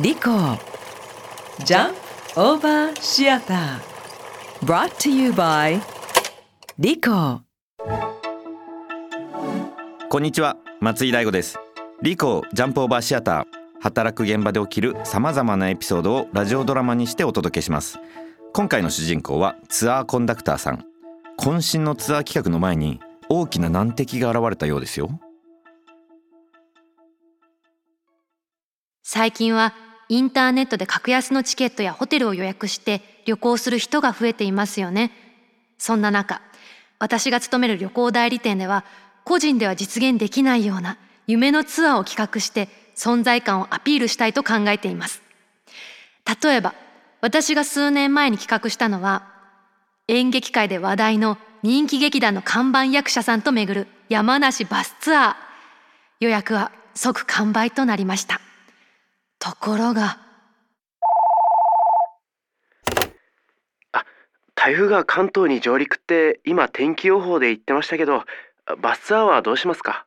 リコジャンオーバーシアター brought to you by リコこんにちは。松井大吾です。リコジャンプオーバーシアター働く現場で起きるさまざまなエピソードをラジオドラマにしてお届けします。今回の主人公はツアーコンダクターさん。渾身のツアー企画の前に大きな難敵が現れたようですよ。最近はインターネットで格安のチケットやホテルを予約して旅行する人が増えていますよね。そんな中、私が勤める旅行代理店では個人では実現できないような夢のツアーを企画して存在感をアピールしたいと考えています。例えば、私が数年前に企画したのは演劇界で話題の人気劇団の看板役者さんと巡る山梨バスツアー。予約は即完売となりました。ところが。あ台風が関東に上陸って今天気予報で言ってましたけどバスツアーはどうしますか？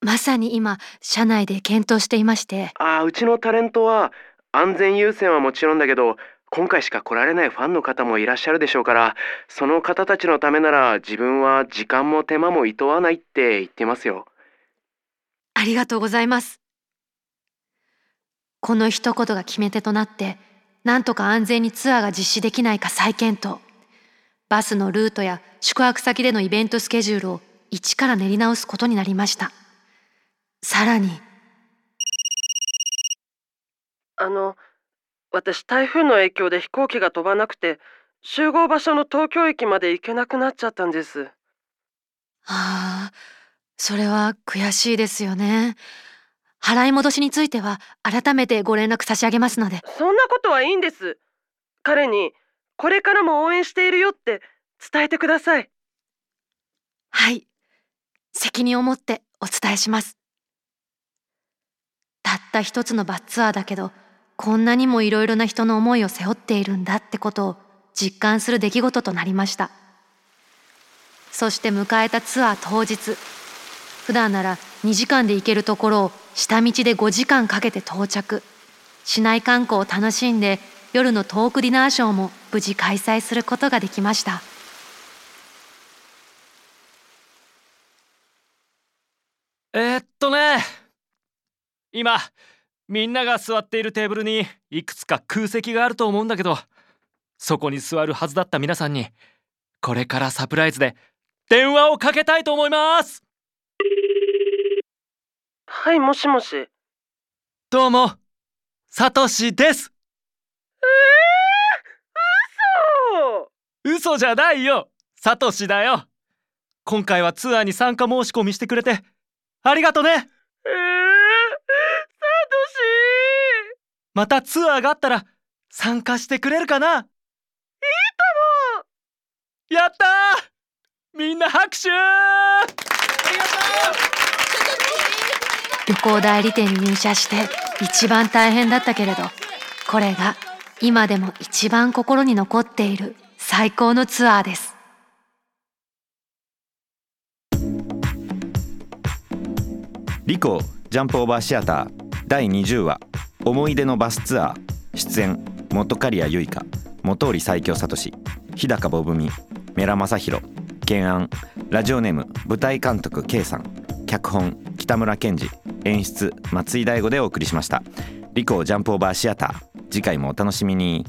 まさに今社内で検討していまして。あうちのタレントは安全優先はもちろんだけど今回しか来られないファンの方もいらっしゃるでしょうからその方たちのためなら自分は時間も手間もいとわないって言ってますよ。ありがとうございますこの一言が決め手となって、なんとか安全にツアーが実施できないか再検討。バスのルートや宿泊先でのイベントスケジュールを一から練り直すことになりました。さらに。あの、私台風の影響で飛行機が飛ばなくて、集合場所の東京駅まで行けなくなっちゃったんです。はあ、それは悔しいですよね。払い戻しについては改めてご連絡差し上げますので。そんなことはいいんです。彼にこれからも応援しているよって伝えてください。はい。責任を持ってお伝えします。たった一つのバスツアーだけどこんなにもいろいろな人の思いを背負っているんだってことを実感する出来事となりました。そして迎えたツアー当日普段なら2時間で行けるところを下道で5時間かけて到着。市内観光を楽しんで夜のトークディナーショーも無事開催することができました。え、っとね。今みんなが座っているテーブルにいくつか空席があると思うんだけどそこに座るはずだった皆さんにこれからサプライズで電話をかけたいと思います。はいもしもし。どうもサトシです。えー、嘘！嘘じゃないよ。サトシだよ。今回はツアーに参加申し込みしてくれてありがとね。えー、サトシ！またツアーがあったら参加してくれるかな。いいとも！やったみんな拍手ありがとう旅行代理店に入社して一番大変だったけれどこれが今でも一番心に残っている最高のツアーです。リコジャンプオーバーシアター第20話思い出のバスツアー。出演元刈谷結花元織最強聡日高ボブミメラ正宏懸案ラジオネーム舞台監督 K さん脚本北村健二演出松井大吾でお送りしました。リコジャンプオーバーシアター。次回もお楽しみに。